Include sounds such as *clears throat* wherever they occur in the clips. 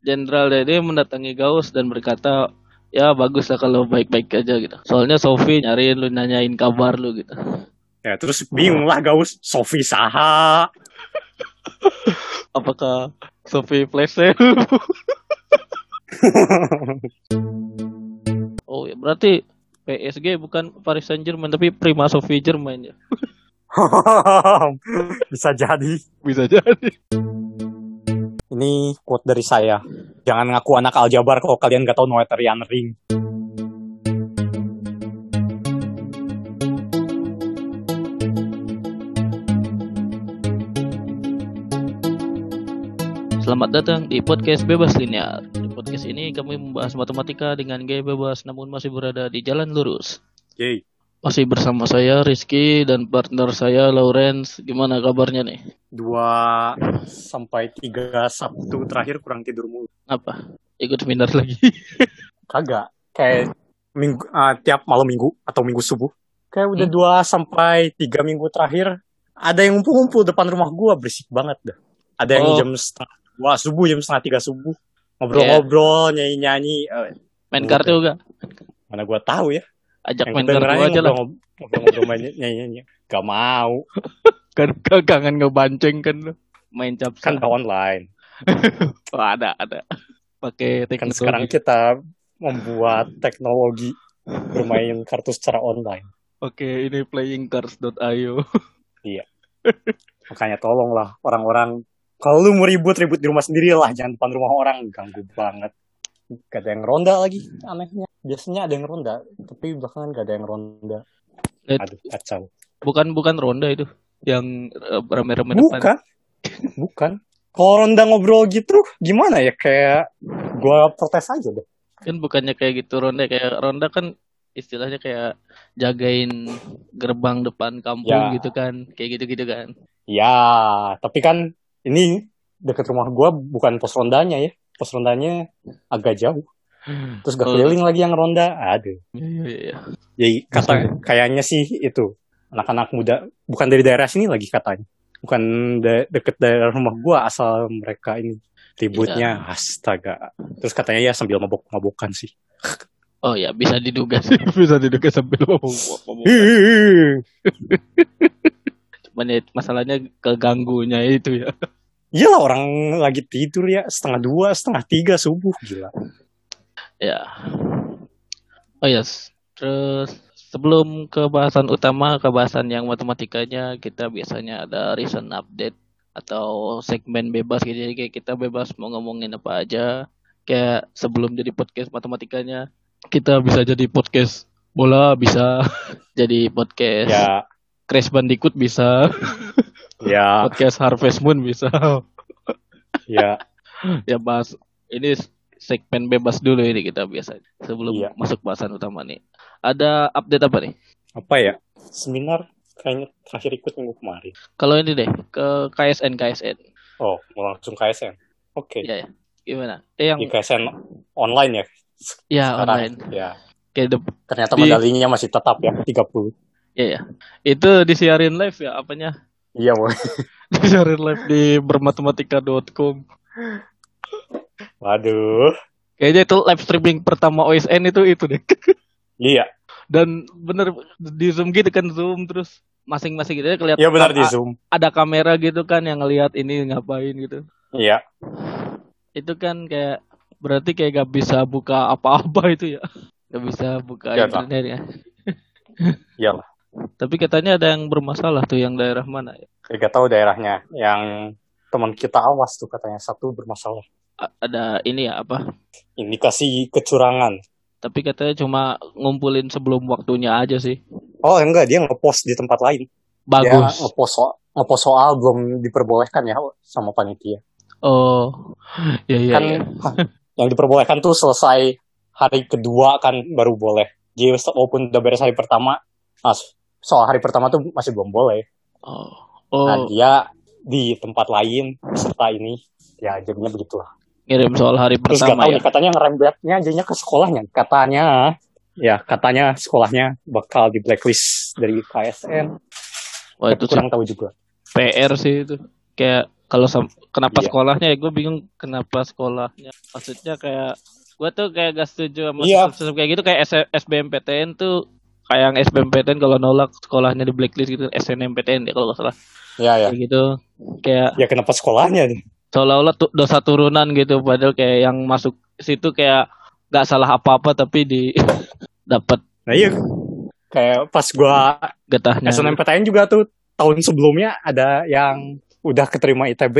Jenderal Dede mendatangi Gauss dan berkata, ya bagus lah kalau baik-baik aja gitu. Soalnya Sofi nyariin lu nanyain kabar lu gitu. Ya terus bingung lah Gaus, Sofi saha. *laughs* Apakah Sofi Plesel? *laughs* oh ya berarti PSG bukan Paris Saint Germain tapi Prima Sofi Jerman ya. *laughs* Bisa jadi. Bisa jadi. Ini quote dari saya. Jangan ngaku anak aljabar kalau kalian gak tahu Noetherian Ring. Selamat datang di podcast Bebas Linear. Di podcast ini kami membahas matematika dengan gaya bebas namun masih berada di jalan lurus. Yay. Masih bersama saya Rizky dan partner saya Lawrence. Gimana kabarnya nih? Dua sampai tiga Sabtu terakhir kurang tidur mulu. Apa? Ikut seminar lagi? *laughs* Kagak. Kayak minggu, uh, tiap malam minggu atau minggu subuh. Kayak udah Hmm. dua sampai tiga minggu terakhir. Ada yang ngumpul-ngumpul depan rumah gua berisik banget dah. Ada yang Oh. jam setengah dua subuh, jam setengah tiga subuh. Ngobrol-ngobrol, nyanyi-nyanyi. Eh, Main kartu gak? mana gua tahu ya. Ajak Yang main kartu kedengerannya aja lah. ngobrol- ngobrol-ngobrol main nyanyi-nyanyi. Gak mau. Kan kan- kangen ngebanceng kan lu. Main Kan capsa. udah online. Oh, ada ada. Pakai Kan sekarang kita membuat teknologi bermain kartu secara online. Oke, ini playingcards.io. Makanya tolonglah orang-orang kalau lu mau ribut-ribut di rumah sendiri lah, jangan depan rumah orang, ganggu banget. Gak ada yang ronda lagi, anehnya. Biasanya ada yang ronda, tapi belakangan gak ada yang ronda. Eh, Aduh, kacau. Bukan bukan ronda itu yang eh, rame-rame depan. Bukan, bukan. Kalau ronda ngobrol gitu, gimana ya? Kayak gua protes aja deh. Kan bukannya kayak gitu ronda kayak ronda kan istilahnya kayak jagain gerbang depan kampung Ya. gitu kan. Kayak gitu-gitu kan. Ya, tapi kan ini deket rumah gua bukan pos rondanya ya. Pos rondanya agak jauh. Terus gak keliling lagi yang ronda. Aduh. Iya iya iya. Jadi kata kayaknya sih itu anak-anak muda bukan dari daerah sini lagi katanya. Bukan de- deket daerah rumah gua asal mereka ini ributnya astaga. Terus katanya ya sambil mabok-mabokan sih. Oh ya bisa diduga sih, *laughs* bisa diduga sambil ngomong. Cuman ya masalahnya keganggunya itu ya. Iyalah orang lagi tidur ya setengah dua, setengah tiga subuh gila. Ya. Oh yes. Terus sebelum ke bahasan utama, ke bahasan yang matematikanya, kita biasanya ada recent update atau segmen bebas gitu. Jadi kayak kita bebas mau ngomongin apa aja. Kayak sebelum jadi podcast matematikanya, kita bisa jadi podcast bola, bisa *laughs* jadi podcast Ya, Crash Bandicoot bisa, *laughs* ya, podcast Harvest Moon bisa. ya. *laughs* ya bahas ini segmen bebas dulu ini kita biasa sebelum Iya. masuk bahasan utama nih. Ada update apa nih? Apa ya? Seminar kayaknya terakhir ikut minggu kemarin. Kalau ini deh ke KSN KSN. Oh, mau langsung KSN. Oke. Ya ya. Gimana? Eh yang Di KSN online ya. ya sekarang. online. Ya. Kayak the- Ternyata Di- medalinya masih tetap ya 30. ya ya. Itu disiarin live ya apanya? Iya, boy. *laughs* disiarin live di bermatematika.com. Waduh. Kayaknya itu live streaming pertama OSN itu itu deh. *laughs* Iya, Dan bener di zoom gitu kan zoom terus masing-masing gitu ya kelihatan iya benar di Zoom. ada kamera gitu kan yang ngelihat ini ngapain gitu. Iya. itu kan kayak berarti kayak gak bisa buka apa-apa itu ya gak bisa buka Ya, internet ya *laughs* Iyalah. tapi katanya ada yang bermasalah tuh yang daerah mana ya Ya, gak tahu daerahnya. Yang teman kita awas tuh katanya satu bermasalah. Ada ini ya apa Indikasi kecurangan. tapi katanya cuma ngumpulin sebelum waktunya aja sih Oh enggak, dia ngepost di tempat lain. Dia bagus ngepost soal, ngepost soal belum diperbolehkan ya sama panitia. oh ya ya kan ya. yang diperbolehkan tuh selesai hari kedua kan baru boleh. Jadi walaupun udah beres hari pertama, nah, soal hari pertama tuh masih belum boleh. oh Nah oh dia di tempat lain serta ini ya jadinya begitulah. Ngirim soal hari Terus pertama tahu ya katanya ngerembetnya jadinya ke sekolahnya. Katanya ya katanya sekolahnya bakal di blacklist dari KSN. wah itu kurang tahu juga. PR sih itu kayak kalau kenapa Iya. sekolahnya ya gue bingung kenapa sekolahnya maksudnya kayak gue tuh kayak gak setuju sama Iya. sistem kayak gitu kayak S- SBMPTN tuh kayak yang SBMPTN kalau nolak sekolahnya di blacklist gitu SNMPTN ya kalau nggak salah Ya ya. kayak gitu kayak Ya kenapa sekolahnya nih? Seolah-olah tu- dosa turunan gitu padahal kayak yang masuk situ kayak nggak salah apa-apa tapi di *laughs* dapat Nah iya. Kayak pas gua getahnya SNMPTN juga tuh tahun sebelumnya ada yang udah keterima ITB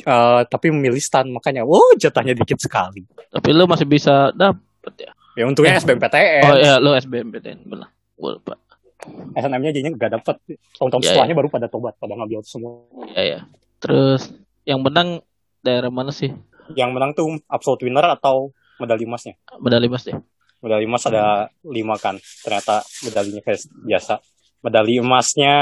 eh, tapi memilih stan makanya wow jatahnya dikit sekali. tapi lu masih bisa dapet ya Ya untungnya Eh. SBMPTN. oh ya lu SBMPTN benar gue lupa SNM-nya jadinya nggak dapet. Tahun-tahun Ya, setelahnya baru pada tobat, pada ngambil semua. ya ya terus yang menang daerah mana sih Yang menang tuh absolute winner atau medali emasnya? medali emas deh Medali emas ada lima kan. Ternyata medalinya kayak biasa. Medali emasnya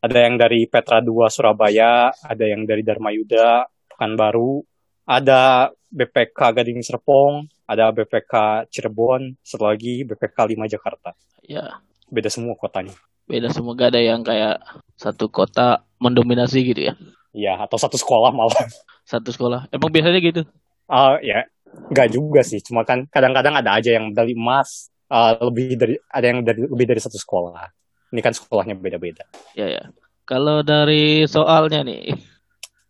ada yang dari Petra 2 Surabaya, ada yang dari Dharma Yuda Pekanbaru, ada BPK Gading Serpong, ada BPK Cirebon, satu lagi BPK 5 Jakarta. ya Beda semua kotanya. beda semua gak ada yang kayak satu kota mendominasi gitu ya Iya, atau satu sekolah malah. satu sekolah emang biasanya gitu Ah ya, nggak juga sih. Cuma kan kadang-kadang ada aja yang medali emas ah, lebih dari ada yang dari lebih dari satu sekolah. Ini kan sekolahnya beda-beda. ya ya kalau dari soalnya nih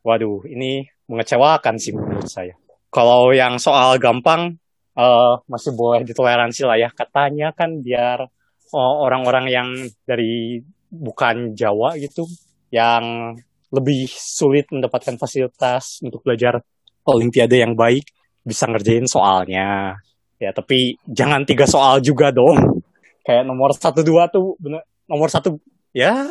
Waduh, ini mengecewakan sih menurut saya. Kalau yang soal gampang eh, masih boleh ditoleransi lah ya. Katanya kan biar oh, orang-orang yang dari bukan Jawa gitu yang lebih sulit mendapatkan fasilitas untuk belajar olimpiade yang baik bisa ngerjain soalnya. Ya, tapi jangan tiga soal juga dong. Kayak nomor satu dua tuh bener nomor satu ya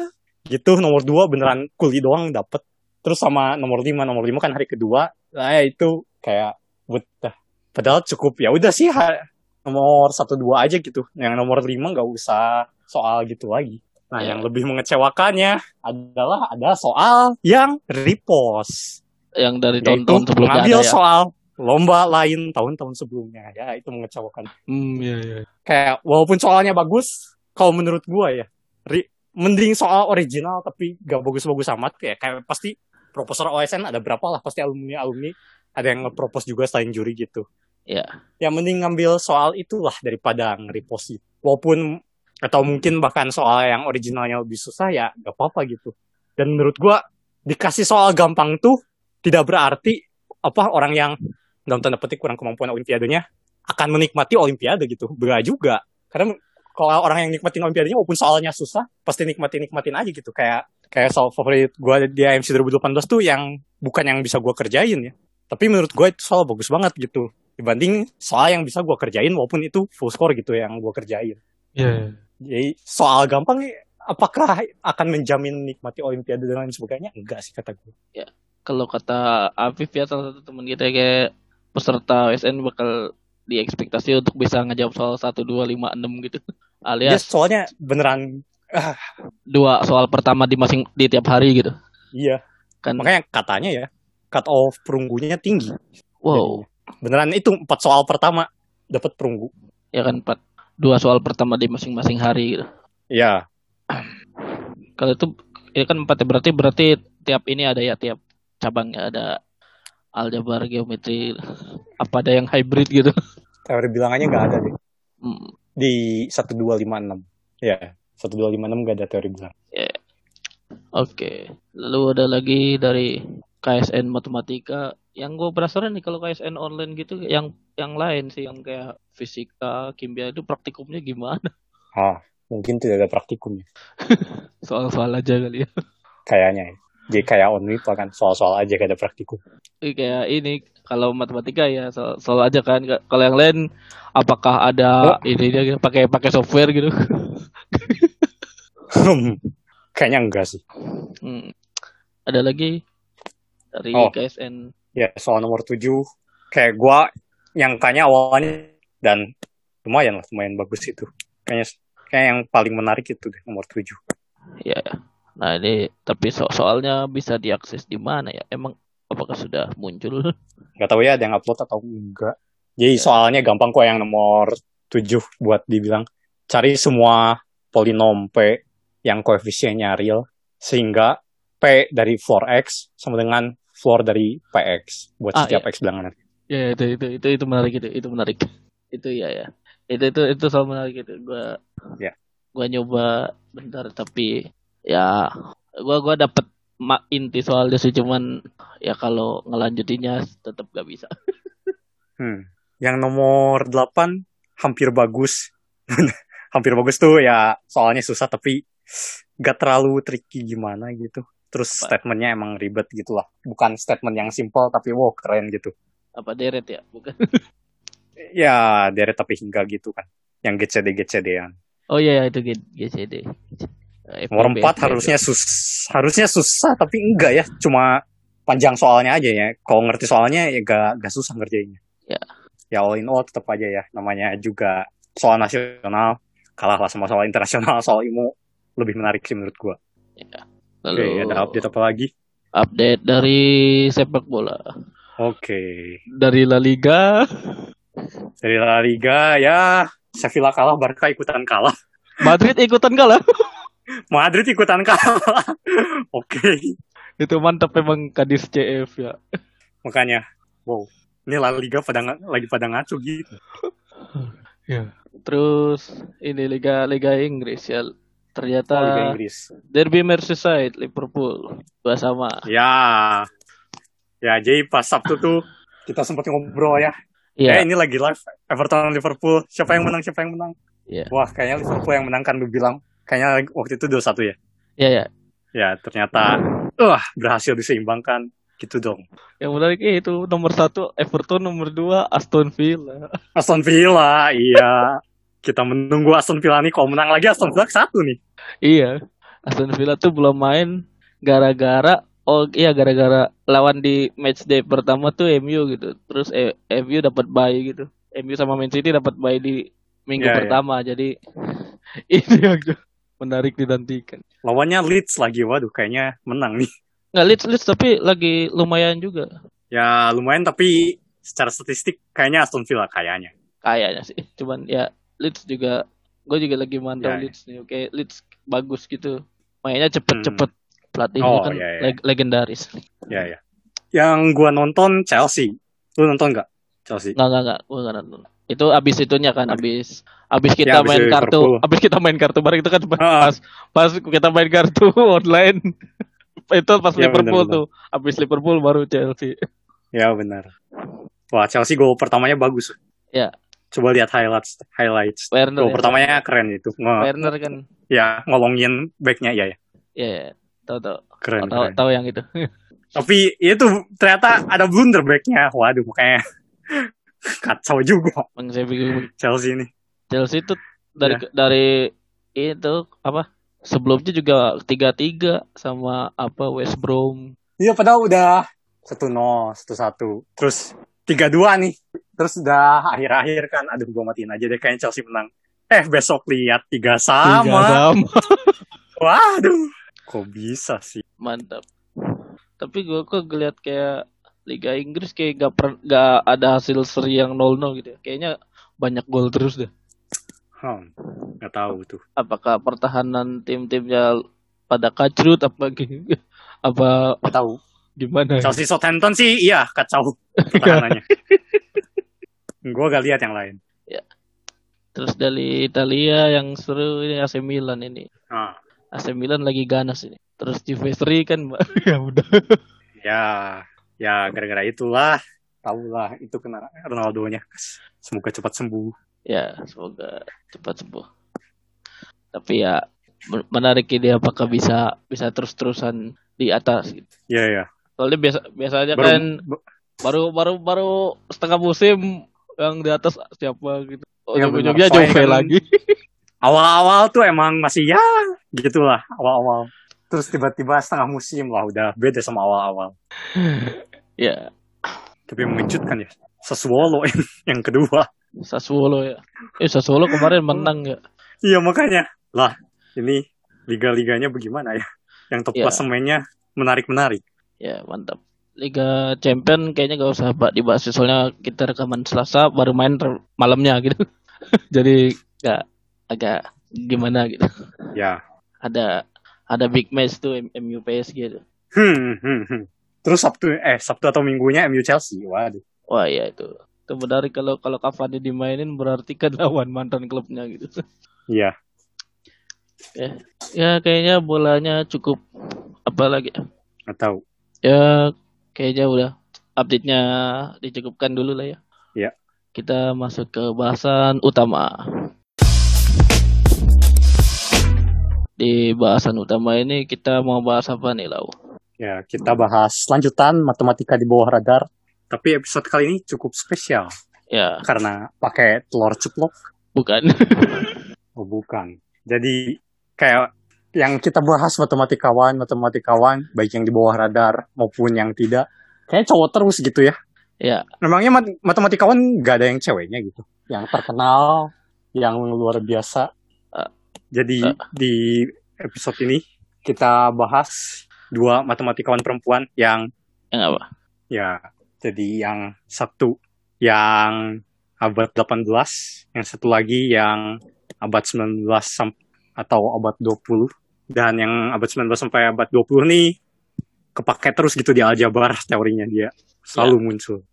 gitu. Nomor dua beneran kuli doang dapet. Terus sama nomor lima nomor lima kan hari kedua. Nah itu kayak betah padahal cukup ya udah sih nomor satu dua aja gitu. Yang nomor lima nggak usah soal gitu lagi nah Ya. yang lebih mengecewakannya adalah ada soal yang repost. Yang dari tahun-tahun sebelumnya ada ya? soal lomba lain tahun-tahun sebelumnya. Ya itu mengecewakan. Hmm ya ya kayak walaupun soalnya bagus kalau menurut gua ya ri- mending soal original tapi gak bagus-bagus amat ya kayak pasti proposal OSN ada berapa lah pasti alumni alumni ada yang nge-propose juga selain juri gitu. Ya ya mending ngambil soal itulah daripada nge-repost walaupun atau mungkin bahkan soal yang originalnya lebih susah ya gak apa-apa gitu. Dan menurut gua dikasih soal gampang tuh tidak berarti apa orang yang dalam tanda petik kurang kemampuan olimpiadenya akan menikmati olimpiade gitu. Berat juga. Karena kalau orang yang nikmatin olimpiadenya walaupun soalnya susah pasti nikmatin nikmatin aja gitu. Kayak kayak soal favorit gua di AMC 2018 tuh yang bukan yang bisa gua kerjain ya. Tapi menurut gua itu soal bagus banget gitu. Dibanding soal yang bisa gua kerjain walaupun itu full score gitu yang gua kerjain. Ya jadi soal gampang apakah akan menjamin nikmati olimpiade dan lain sebagainya? Enggak sih kata gue kalau kata Afif ya salah satu teman kita kayak peserta OSN bakal diekspektasi untuk bisa ngejawab soal 1, 2, 5, 6 gitu. *laughs* Ya alias soalnya beneran dua soal pertama di masing di tiap hari gitu. Iya. Kan makanya katanya ya cut off perunggunya tinggi. Wow. Beneran itu empat soal pertama dapat perunggu. Ya kan empat dua soal pertama di masing-masing hari gitu. Iya, *clears throat* kalau itu ya kan empat ya, berarti berarti tiap ini ada ya tiap cabangnya ada aljabar geometri apa ada yang hybrid gitu. Teori bilangannya nggak ada deh Hmm, di 1256. Ya, 1256 nggak ada teori bilang. oke. Lalu ada lagi dari KSN matematika yang gue penasaran nih kalau KSN online gitu yang yang lain sih yang kayak fisika kimia itu praktikumnya gimana *laughs* Ah, mungkin tidak ada praktikumnya. soal-soal aja kali ya Kayaknya ya. Jadi kayak lah kan, soal-soal aja gak ada praktikum. Ini kayak ini kalau matematika ya soal, soal aja kan kalau yang lain apakah ada ini dia gitu, pakai pakai software gitu *laughs* Kayaknya enggak sih. Hmm. ada lagi dari Oh. KSN Ya, soal nomor 7. Kayak gua nyangkanya awalnya dan lumayan lah, lumayan bagus itu. Kayaknya kayak yang paling menarik itu deh, nomor 7. ya nah ini tapi so soalnya bisa diakses di mana ya emang apakah sudah muncul *laughs* Gak tahu ya ada yang upload atau enggak. Jadi soalnya gampang kok yang nomor 7 buat dibilang. Cari semua polinom P yang koefisiennya real. Sehingga P dari floor X sama dengan floor dari PX buat Ah, setiap iya. X bilangan. Ya itu itu itu itu menarik itu itu menarik itu ya ya itu itu itu soal menarik itu gua Ya. gua nyoba bentar tapi ya gua gua dapet inti soalnya sih cuman ya kalau ngelanjutinnya tetap gak bisa *laughs* Hmm. Yang nomor 8 hampir bagus. *laughs* hampir bagus tuh ya soalnya susah tapi gak terlalu tricky gimana gitu. Terus Apa? statementnya emang ribet gitu lah. Bukan statement yang simple tapi wow keren gitu. apa deret ya bukan *laughs* Ya deret tapi hingga gitu kan. Yang GCD GCD-an. oh iya ya, itu GCD Eh, Nomor 4 harusnya sus harusnya susah tapi enggak ya. Cuma panjang soalnya aja ya. Kalau ngerti soalnya ya gak, gak susah ngerjainnya. Ya. Ya all in all tetap aja ya. Namanya juga soal nasional. Kalah lah sama soal internasional. Soal IMO lebih menarik sih menurut gua. Lalu Oke, ada update apa lagi? update dari sepak bola Oke. dari La Liga Dari La Liga ya Sevilla kalah, Barca ikutan kalah. Madrid ikutan kalah *laughs* Madrid ikutan kalah. *laughs* Oke. itu mantap memang Kadis CF ya Makanya, wow. Ini La Liga pada lagi pada ngaco gitu. Terus ini Liga Liga Inggris ya. Ternyata Oh, Liga Inggris. Derby Merseyside Liverpool dua sama. Ya. Ya, jadi pas Sabtu tuh *laughs* kita sempat ngobrol ya. Iya. Eh, ini lagi live Everton Liverpool. Siapa yang menang? Siapa yang menang? Iya. Wah, kayaknya Liverpool yang menang kan lu bilang. Kayaknya waktu itu 2-1 ya. Iya ya. Ya, ternyata wah, berhasil diseimbangkan. Gitu dong. Yang menarik eh, itu nomor satu Everton, nomor dua Aston Villa. Aston Villa, iya. *laughs* Kita menunggu Aston Villa nih. Kalau menang lagi Aston Villa satu nih. Iya. Aston Villa tuh belum main gara-gara oh iya gara-gara lawan di match day pertama tuh MU gitu. Terus eh, MU dapat bye gitu. MU sama Man City dapat bye di minggu Iya, iya. pertama. Jadi *laughs* itu yang menarik dinantikan. Lawannya Leeds lagi. Waduh, kayaknya menang nih. Nggak Leeds, Leeds tapi lagi lumayan juga Ya, lumayan tapi secara statistik kayaknya Aston Villa kayaknya. kayaknya sih. Cuman ya Leeds juga gue juga lagi mantau Ya, ya. Leeds nih. Oke, Leeds bagus gitu. Mainnya cepet-cepet. Pelatihnya Oh, kan ya, ya. leg- legendaris. Ya, ya. Yang gua nonton Chelsea. Lu nonton nggak? Chelsea. Nggak, nggak, nggak. Gue nggak nonton. Itu abis itunya kan, abis abis kita Ya, abis main kartu, Liverpool. abis kita main kartu bareng itu kan pas Ah. pas kita main kartu *laughs* online. itu pas Ya, Liverpool benar-benar. tuh. Abis Liverpool baru Chelsea. Ya, benar. Wah, Chelsea gol pertamanya bagus. Ya. Coba lihat highlights highlights. Werner. Ya. pertamanya keren itu. Nge- Werner kan. ya, ngolongin backnya ya, ya. Ya, ya. tahu tahu. Keren, Tahu tahu yang itu. *laughs* Tapi itu ternyata ada blunder backnya. Waduh, makanya *laughs* kacau juga Bang saya bingung. Chelsea ini. Chelsea itu dari Ya. dari itu apa? Sebelumnya juga tiga tiga sama apa West Brom. Iya, padahal udah 1-0, 1-1. Terus 3-2 nih. Terus udah akhir-akhir kan. Aduh, gua matiin aja deh. Kayaknya Chelsea menang. Eh, besok lihat 3 Tiga sama. sama. *laughs* Waduh. Kok bisa sih? Mantap. Tapi gue kok ngeliat kayak Liga Inggris kayak gak, per, gak ada hasil seri yang 0-0 gitu ya. Kayaknya banyak gol terus deh. Hmm, nggak tahu tuh. Apakah pertahanan tim-timnya pada kacrut apa gi- *laughs* apa Nggak tahu. gimana? Chelsea Southampton sih iya kacau *laughs* pertahanannya. Gua gak lihat yang lain. Terus dari Italia yang seru ini AC Milan ini. Ah, AC Milan lagi ganas ini. Terus Juve kan *laughs* ya udah. ya, ya gara-gara itulah. Tahu lah itu kena Ronaldo-nya. Semoga cepat sembuh. Ya, semoga cepat sembuh. Tapi ya men- menarik ini apakah bisa bisa terus-terusan di atas gitu. Iya, iya. Soalnya biasa biasanya Baru- kan ba- baru baru baru setengah musim yang di atas siapa gitu. Oh, Ya, ujung-ujungnya kan- lagi. *laughs* awal-awal tuh emang masih ya gitulah awal-awal. Terus tiba-tiba setengah musim lah udah beda sama awal-awal. *laughs* ya, Tapi mengejutkan ya. Sassuolo yang, *laughs* yang kedua. Sassuolo ya. Eh Sassuolo kemarin menang ya. Iya makanya. Lah, ini liga-liganya bagaimana ya? Yang top Ya. klasemennya menarik-menarik. Ya, mantap. Liga Champion kayaknya gak usah ba- dibahas soalnya kita rekaman Selasa baru main malamnya gitu. *laughs* Jadi gak agak gimana gitu. Ya, Ada ada big match tuh M- MU PSG gitu. Hmm, hmm, hmm. Terus Sabtu eh Sabtu atau Minggunya MU Chelsea. Waduh. Wah iya itu. Itu benar kalau kalau Cavani dimainin berarti *laughs* kan lawan mantan klubnya gitu. Iya. ya, ya kayaknya bolanya cukup apa lagi? Tahu. Ya kayaknya udah update-nya dicukupkan dulu lah ya. Iya. Kita masuk ke bahasan utama. Di bahasan utama ini kita mau bahas apa nih, Lau? Ya, kita bahas lanjutan matematika di bawah radar. Tapi episode kali ini cukup spesial Ya, karena pakai telur ceplok. bukan. Oh, bukan. Jadi kayak yang kita bahas matematikawan, matematikawan, baik yang di bawah radar maupun yang tidak, kayak cowok terus gitu ya. ya, Memangnya mat- matematikawan gak ada yang ceweknya gitu, yang terkenal, yang luar biasa. Ah. Jadi Ah. di episode ini kita bahas dua matematikawan perempuan yang yang apa? ya jadi yang satu yang abad 18, yang satu lagi yang abad 19 sam- atau abad 20 dan yang abad 19 sampai abad 20 nih kepake terus gitu di aljabar teorinya dia selalu muncul.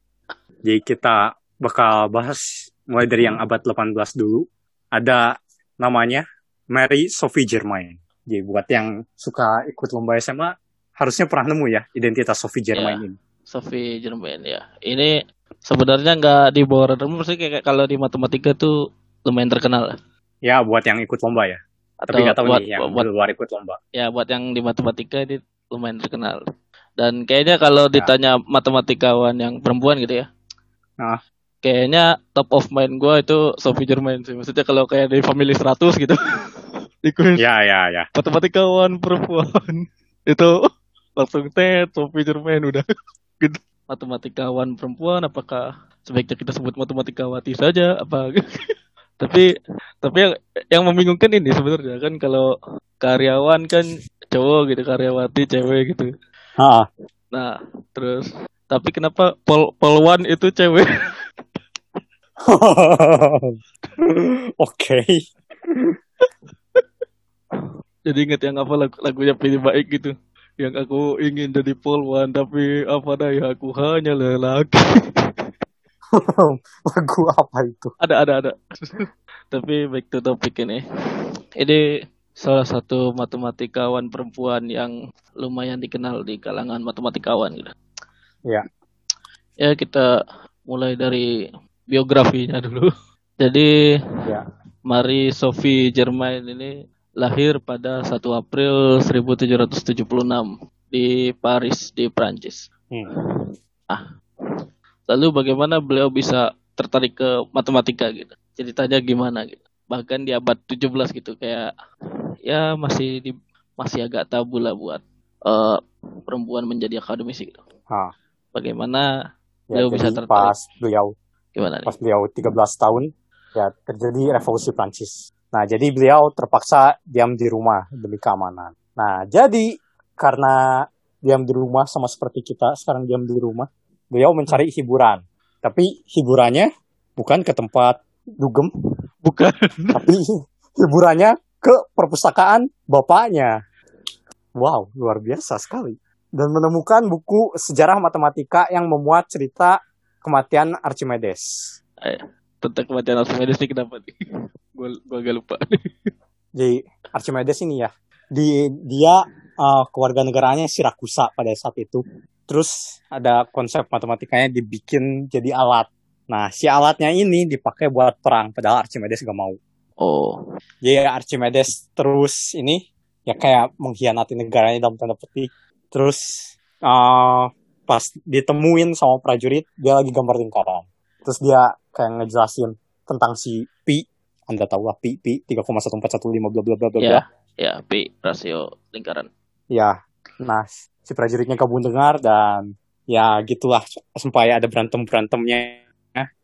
Jadi kita bakal bahas mulai dari yang abad 18 dulu. Ada namanya Mary Sophie Germain. Jadi buat yang suka ikut lomba SMA harusnya pernah nemu ya identitas Sophie Germain ini. Sophie Germain ya. Ini sebenarnya nggak di bawah maksudnya kayak kalau di matematika tuh lumayan terkenal. Ya buat yang ikut lomba ya. Tapi nggak tahu buat, nih yang buat, luar ikut lomba. ya buat yang di matematika ini lumayan terkenal. Dan kayaknya kalau Ya. ditanya matematikawan yang perempuan gitu ya. Ah. Kayaknya top of mind gue itu Sophie Germain sih. Maksudnya kalau kayak di Family 100 gitu. *laughs* di kuis Ya ya ya. matematikawan perempuan. *laughs* itu langsung tet Sophie Germain udah. *laughs* gitu. Matematikawan perempuan apakah sebaiknya kita sebut matematikawati saja apa tapi tapi yang, yang membingungkan ini sebenarnya kan kalau karyawan kan cowok gitu karyawati cewek gitu Ah. nah terus tapi kenapa pol polwan itu cewek *laughs* Oke. jadi inget yang apa lagu lagunya pilih baik gitu yang aku ingin jadi polwan tapi apa daya aku hanya lelaki *laughs* Lagu apa itu? ada ada ada *laughs* tapi back to topic ini ini salah satu matematikawan perempuan yang lumayan dikenal di kalangan matematikawan gitu Ya. ya kita mulai dari biografinya dulu *laughs* jadi Ya. Marie Sophie Germain ini lahir pada 1 April 1776 di Paris di Prancis Hmm. Lalu bagaimana beliau bisa tertarik ke matematika gitu? Ceritanya gimana gitu? Bahkan di abad 17 gitu kayak ya masih di masih agak tabu lah buat eh, perempuan menjadi akademisi gitu. Ah. Bagaimana Ya, Beliau bisa tertarik. pas beliau gimana nih? pas beliau 13 tahun ya terjadi revolusi Prancis. Nah, jadi beliau terpaksa diam di rumah demi keamanan. Nah, jadi karena diam di rumah sama seperti kita sekarang diam di rumah, beliau mencari hiburan. Tapi hiburannya bukan ke tempat dugem, Bukan. tapi hiburannya ke perpustakaan bapaknya. Wow, luar biasa sekali. Dan menemukan buku sejarah matematika yang memuat cerita kematian Archimedes. Tentang kematian Archimedes ini kenapa nih? *laughs* Gua agak lupa. Jadi Archimedes ini ya, di dia uh, keluarga negaranya Sirakusa pada saat itu. Terus ada konsep matematikanya dibikin jadi alat. Nah, si alatnya ini dipakai buat perang, padahal Archimedes gak mau. Oh, Jadi Archimedes terus ini ya kayak mengkhianati negaranya dalam tanda petik. Terus uh, pas ditemuin sama prajurit, dia lagi gambar lingkaran. Terus dia kayak ngejelasin tentang si pi, Anda tahu lah pi, pi 3,1415 bla bla bla bla bla. ya, ya, P rasio lingkaran. Ya, nah si prajuritnya kabur dengar dan ya gitulah sampai ada berantem berantemnya.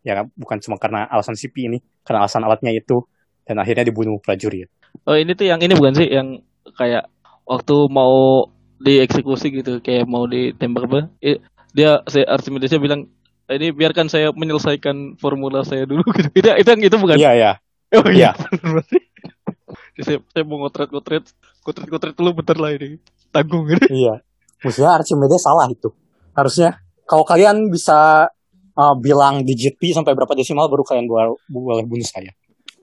Ya bukan cuma karena alasan pi ini, karena alasan alatnya itu dan akhirnya dibunuh prajurit. Oh, ini tuh yang ini bukan sih yang kayak waktu mau dieksekusi gitu, kayak mau ditembak apa? Eh, dia si Archimedesnya bilang ini biarkan saya menyelesaikan formula saya dulu *laughs* gitu. Itu itu yang itu bukan? Iya ya, Oh Iya. berarti. *laughs* saya, saya mau ngotret-ngotret, ngotret-ngotret dulu bentar lah ini. Tanggung gitu. iya. Maksudnya Archimedes salah itu. Harusnya kalau kalian bisa uh, bilang digit pi sampai berapa desimal baru kalian boleh, bunuh saya.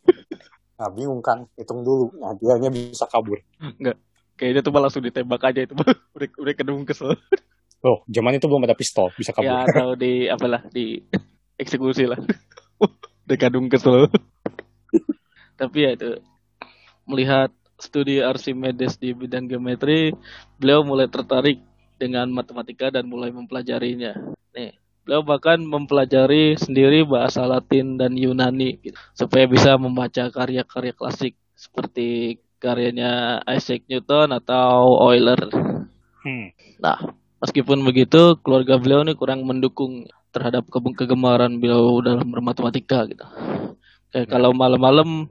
*laughs* Nah, bingung kan, hitung dulu. Nah, dia bisa kabur. Enggak. Kayaknya tuh malah langsung ditembak aja itu. *laughs* udah udah kedung kesel. Oh, zaman itu belum ada pistol, bisa kabur. Ya, atau di apalah, di eksekusi lah. *laughs* udah kadung kesel. Tapi ya itu melihat studi Archimedes di bidang geometri, beliau mulai tertarik dengan matematika dan mulai mempelajarinya. Nih, beliau bahkan mempelajari sendiri bahasa Latin dan Yunani gitu, supaya bisa membaca karya-karya klasik seperti karyanya Isaac Newton atau Euler. Hmm. Nah, meskipun begitu, keluarga beliau ini kurang mendukung terhadap ke kegemaran beliau dalam bermatematika gitu. Kayak kalau malam-malam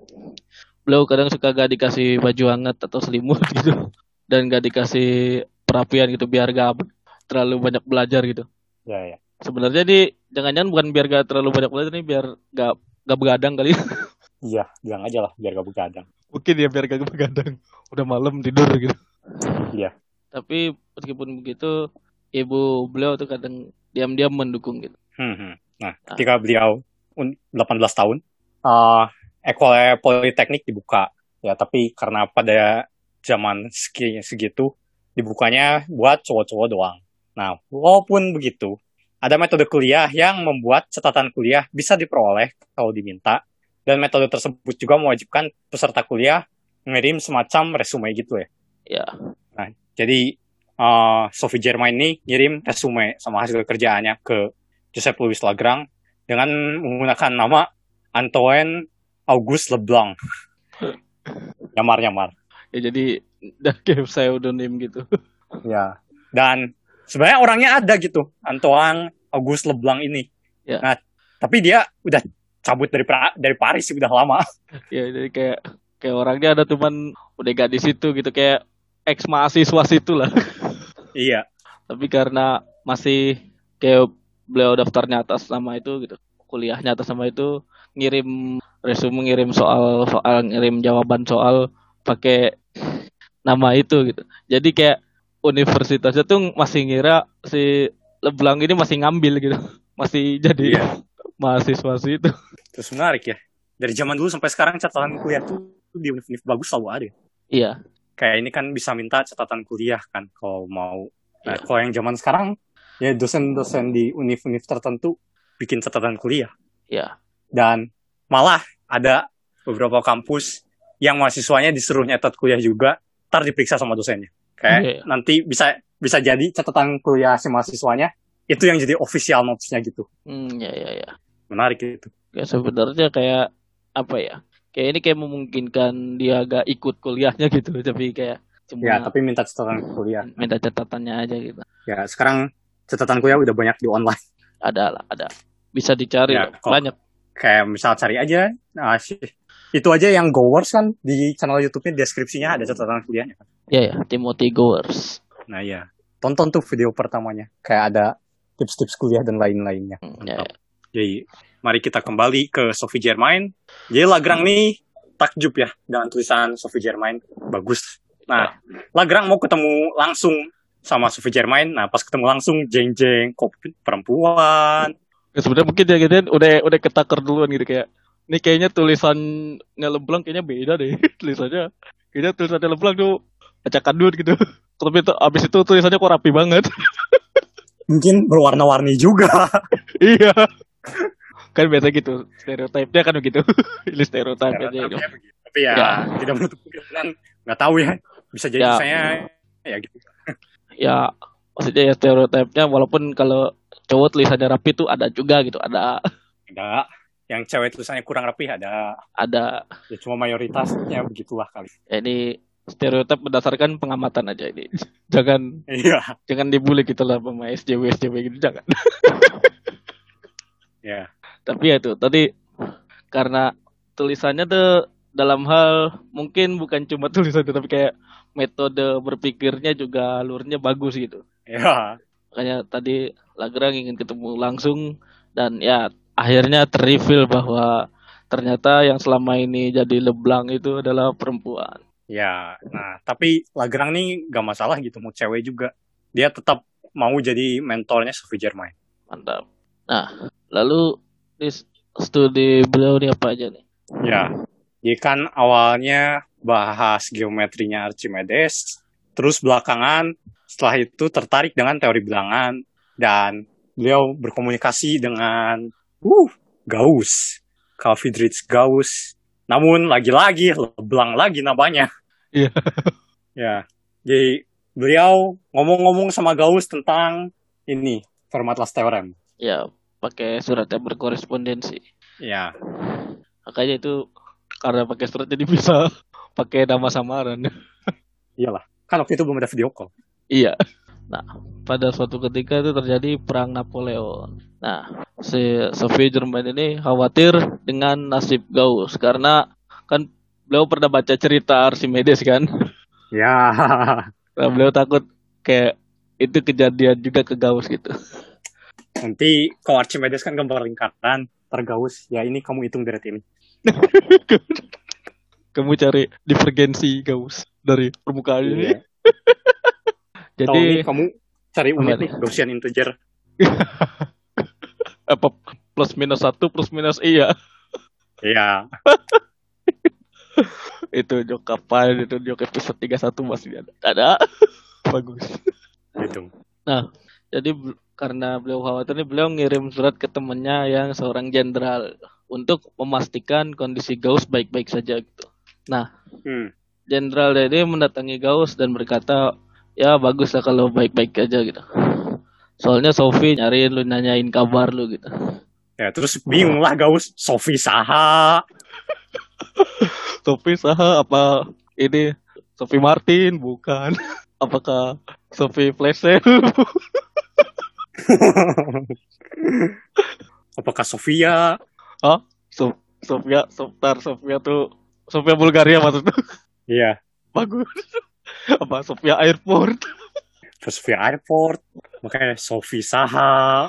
beliau kadang suka gak dikasih baju hangat atau selimut *laughs* gitu. Dan gak dikasih perapian gitu biar gak terlalu banyak belajar gitu. Ya ya. Sebenarnya di jangan-jangan bukan biar gak terlalu banyak belajar nih biar gak gak begadang kali. *laughs* Iya bilang aja lah biar gak begadang. Mungkin ya biar gak begadang. Udah malam tidur gitu. Iya. Tapi meskipun begitu ibu beliau tuh kadang diam-diam mendukung gitu. Hmm, hmm. nah ketika beliau 18 tahun uh, ekole politeknik dibuka ya tapi karena pada zaman segitu dibukanya buat cowok-cowok doang nah walaupun begitu ada metode kuliah yang membuat catatan kuliah bisa diperoleh kalau diminta, dan metode tersebut juga mewajibkan peserta kuliah mengirim semacam resume gitu ya. Ya. Nah, jadi uh, Sophie Germain ini ngirim resume sama hasil kerjaannya ke Joseph Louis Lagrange dengan menggunakan nama Antoine Auguste Leblanc. *laughs* Nyamar-nyamar. Ya jadi dan *laughs* kayak pseudonym gitu. ya. Dan sebenarnya orangnya ada gitu Antoine Auguste Leblanc ini ya. nah tapi dia udah cabut dari dari Paris sih udah lama *laughs* ya jadi kayak kayak orangnya ada cuman udah gak di situ gitu kayak ex mahasiswa situ lah iya tapi karena masih kayak beliau daftarnya atas nama itu gitu kuliahnya atas nama itu ngirim resume ngirim soal soal ngirim jawaban soal pakai nama itu gitu. Jadi kayak universitasnya tuh masih ngira si Leblanc ini masih ngambil gitu. *laughs* Masih jadi iya. *laughs* mahasiswa itu. Terus menarik ya. Dari zaman dulu sampai sekarang catatan kuliah tuh di universitas bagus selalu ada. Iya. Kayak ini kan bisa minta catatan kuliah kan kalau mau. Nah iya. kalau yang zaman sekarang ya dosen-dosen di universitas tertentu bikin catatan kuliah. Iya. Dan malah ada beberapa kampus yang mahasiswanya disuruh nyatat kuliah juga ntar diperiksa sama dosennya kayak yeah. nanti bisa bisa jadi catatan kuliah si mahasiswanya itu yang jadi official notes-nya gitu. Hmm, ya ya ya. Menarik itu. Ya sebenarnya kayak apa ya? Kayak ini kayak memungkinkan dia agak ikut kuliahnya gitu, *laughs* tapi kayak cuma Ya, tapi minta catatan kuliah. Minta catatannya aja gitu. Ya, sekarang catatan kuliah udah banyak di online. Ada lah, ada. Bisa dicari ya, banyak. Kayak misal cari aja nah, itu aja yang Gowers kan di channel YouTube-nya deskripsinya ada catatan kuliahnya kan. Iya ya, Timothy Gowers. Nah iya, tonton tuh video pertamanya. Kayak ada tips-tips kuliah dan lain-lainnya. Hmm, ya, ya. Jadi mari kita kembali ke Sophie Germain. Jadi Lagrang nih takjub ya dengan tulisan Sophie Germain bagus. Nah, Lagrang mau ketemu langsung sama Sophie Germain. Nah, pas ketemu langsung jeng-jeng kopi perempuan. Ya, sebenarnya mungkin ya gitu udah udah ketakar duluan gitu kayak ini kayaknya tulisannya Leblanc kayaknya beda deh *laughs* tulisannya. Kayaknya tulisannya Leblanc tuh acak kadut gitu. *laughs* Tapi itu abis itu tulisannya kok rapi banget. *laughs* Mungkin berwarna-warni juga. iya. Kan biasa gitu, stereotipnya kan begitu. Ini stereotipnya aja gitu. Tapi ya, ya, tidak menutup kemungkinan nggak tahu ya. Bisa jadi ya. saya ya gitu. ya, maksudnya ya stereotipnya walaupun kalau cowok tulisannya rapi tuh ada juga gitu, ada. Ada. Yang cewek tulisannya kurang rapi ada. Ada. Ya cuma mayoritasnya begitulah kali. Ya, ini stereotip berdasarkan pengamatan aja ini. *laughs* Jangan iya. jangan dibully gitu lah sama SJW SJW gitu jangan. *laughs* Ya tapi ya tuh tadi karena tulisannya tuh dalam hal mungkin bukan cuma *laughs* tulisan tapi kayak metode berpikirnya juga alurnya bagus gitu. Ya makanya tadi Lagrang ingin ketemu langsung dan ya akhirnya terreveal bahwa ternyata yang selama ini jadi leblang itu adalah perempuan. Ya, nah tapi Lagrang nih gak masalah gitu mau cewek juga. dia tetap mau jadi mentornya Sophie Germain. Mantap. Nah, lalu di studi beliau ini apa aja nih? Ya, dia kan awalnya bahas geometrinya Archimedes, terus belakangan setelah itu tertarik dengan teori bilangan dan beliau berkomunikasi dengan uh, Gauss, Carl Friedrich Gauss. Namun lagi-lagi leblang lagi namanya. Iya. *laughs* ya. Jadi beliau ngomong-ngomong sama Gauss tentang ini Fermat-Last Theorem. Ya, pakai surat yang berkorespondensi. Ya. Makanya itu karena pakai surat jadi bisa pakai nama samaran. Iyalah, kan waktu itu belum ada video call. Iya. Nah, pada suatu ketika itu terjadi perang Napoleon. Nah, si Sophie Germain ini khawatir dengan nasib Gauss karena kan beliau pernah baca cerita Archimedes kan. *laughs* Ya. Nah, beliau takut kayak itu kejadian juga ke Gauss gitu. Nanti kalau Archimedes kan gambar lingkaran, tergaus. Ya ini kamu hitung dari ini. *laughs* Kamu cari divergensi Gauss dari permukaan ini. Iya. *laughs* Jadi ini kamu cari unit nih, Gaussian integer. *laughs* apa plus minus satu plus minus iya *laughs* Iya. itu jok kapan itu jok episode 31 masih ada ada bagus Hitung. jadi bel- karena beliau khawatir ini beliau ngirim surat ke temannya yang seorang jenderal untuk memastikan kondisi Gauss baik-baik saja gitu nah Hmm. jenderal ini mendatangi Gauss dan berkata ya bagus lah kalau baik-baik aja gitu soalnya Sophie nyariin lu nanyain kabar lu gitu Ya, terus bingung lah Gauss. Sophie Saha. *laughs* Sophie Saha apa ini Sophie Martin bukan *laughs* apakah Sophie Flesel *laughs* Apakah Sofia? so Sofia Softar Sofia tuh Sofia Bulgaria maksudnya Iya. bagus apa Sofia Airport Sofia Airport. Makanya Sophie Saha.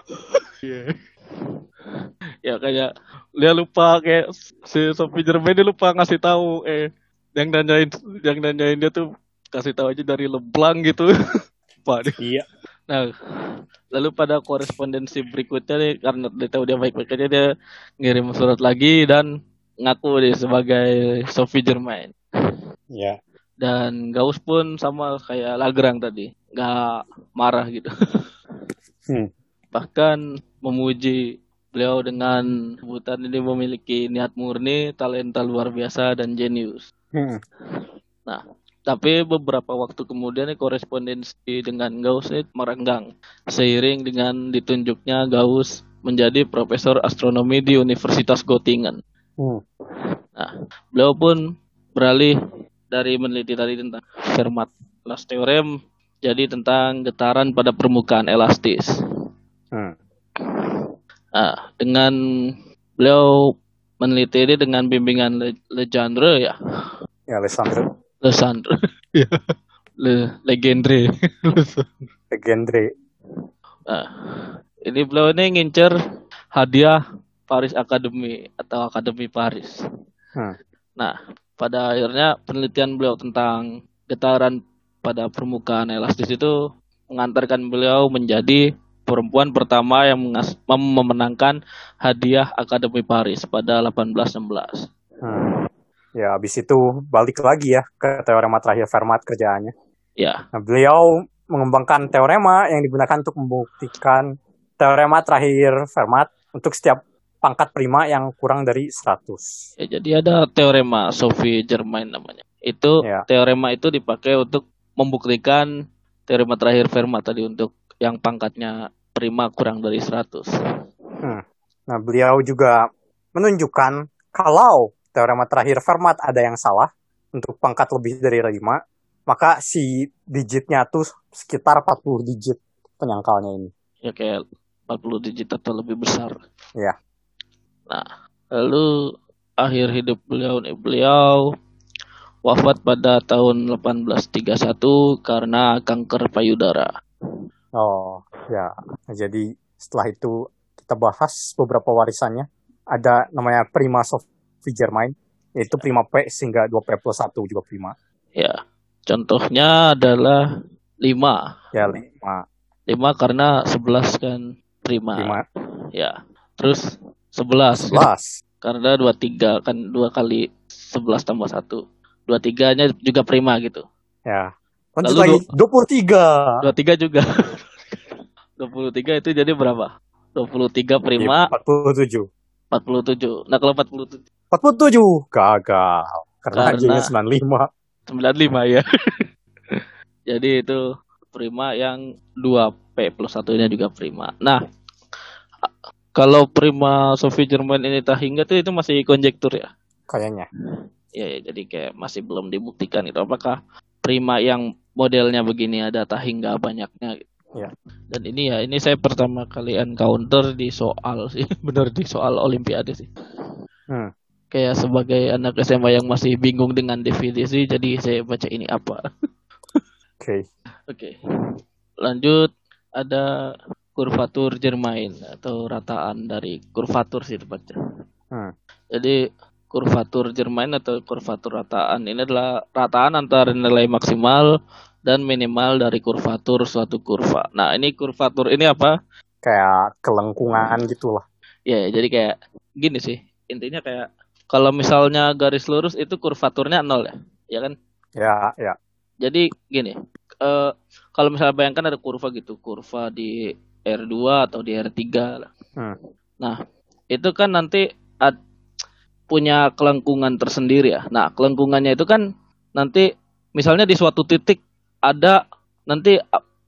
ya kayak dia lupa kayak si Sophie Germain dia lupa ngasih tahu eh yang nanyain yang nanyain dia tuh kasih tahu aja dari Leblanc gitu *laughs* Pak Iya. Nah, lalu pada korespondensi berikutnya nih, karena dia tahu dia baik-baik aja, dia ngirim surat lagi dan ngaku dia sebagai Sophie Germain. Iya. Dan Gauss pun sama kayak Lagrang tadi, nggak marah gitu. Hmm. Bahkan memuji beliau dengan sebutan ini memiliki niat murni, talenta luar biasa, dan jenius. Hmm. Tapi beberapa waktu kemudian korespondensi dengan Gauss ini merenggang seiring dengan ditunjuknya Gauss menjadi profesor astronomi di Universitas Göttingen. Hmm. Beliau pun beralih dari meneliti tadi tentang Fermat Last Theorem jadi tentang getaran pada permukaan elastis. Hmm. Nah, dengan beliau meneliti ini dengan bimbingan Le Legendre ya, Ya, Alessandro Lesandre, *laughs* ya, Le Legendre. Legendre. Nah, ini beliau ini ngincer hadiah Paris Academy atau Akademi Paris. Hmm. Nah, pada akhirnya penelitian beliau tentang getaran pada permukaan elastis itu mengantarkan beliau menjadi perempuan pertama yang memenangkan hadiah Akademi Paris pada 1816. Hmm. Ya, habis itu balik lagi ya ke teorema terakhir Fermat kerjaannya. Ya, Nah, beliau mengembangkan teorema yang digunakan untuk membuktikan teorema terakhir Fermat untuk setiap pangkat prima yang kurang dari 100. ya jadi ada teorema Sophie Germain namanya. Itu Ya. teorema itu dipakai untuk membuktikan teorema terakhir Fermat tadi untuk yang pangkatnya prima kurang dari 100. Nah, beliau juga menunjukkan kalau teorema terakhir Fermat ada yang salah untuk pangkat lebih dari 5, maka si digitnya tuh sekitar 40 digit penyangkalnya ini. Ya kayak 40 digit atau lebih besar. Ya. Nah, lalu akhir hidup beliau nih, beliau wafat pada tahun 1831 karena kanker payudara. Oh, ya. Jadi setelah itu kita bahas beberapa warisannya. Ada namanya Prima Sophie Germain, yaitu Prima P sehingga 2P plus 1 juga Prima. Ya, contohnya adalah lima Ya lima. lima karena sebelas kan prima Lima. ya terus sebelas Sebelas. *laughs* karena dua tiga kan dua kali sebelas tambah satu dua tiganya juga prima gitu Ya. Lanjut Lalu lagi. Dua puluh tiga. dua tiga juga *laughs* dua puluh tiga itu jadi berapa dua puluh tiga prima Empat puluh tujuh. empat puluh tujuh nah kalau empat puluh tujuh Empat puluh tujuh. Gagal. Karena Karena- lima. sembilan lima ya *laughs* jadi itu prima yang 2P plus satunya juga prima nah kalau prima Sophie Germain ini tahingga tuh itu masih konjektur ya Kayaknya. ya, ya jadi kayak masih belum dibuktikan itu apakah prima yang modelnya begini ada tahingga banyaknya gitu. Ya. dan ini ya ini saya pertama kali encounter di soal sih *laughs* bener di soal olimpiade sih Hmm. kayak sebagai anak SMA yang masih bingung dengan definisi jadi saya baca ini apa *laughs* Oke. Oke. Lanjut ada kurvatur Germain atau rataan dari kurvatur sih tepatnya. Hmm. Jadi kurvatur Germain atau kurvatur rataan ini adalah rataan antara nilai maksimal dan minimal dari kurvatur suatu kurva. Nah, ini kurvatur ini apa? Kayak kelengkungan gitu lah. Ya, jadi kayak gini sih. Intinya kayak kalau misalnya garis lurus itu kurvaturnya nol ya. Ya kan? Ya, ya. Jadi gini, eh, kalau misalnya bayangkan ada kurva gitu, kurva di R2 atau di R3 lah. Hmm. Nah, itu kan nanti ad- punya kelengkungan tersendiri ya. Nah, kelengkungannya itu kan nanti misalnya di suatu titik ada nanti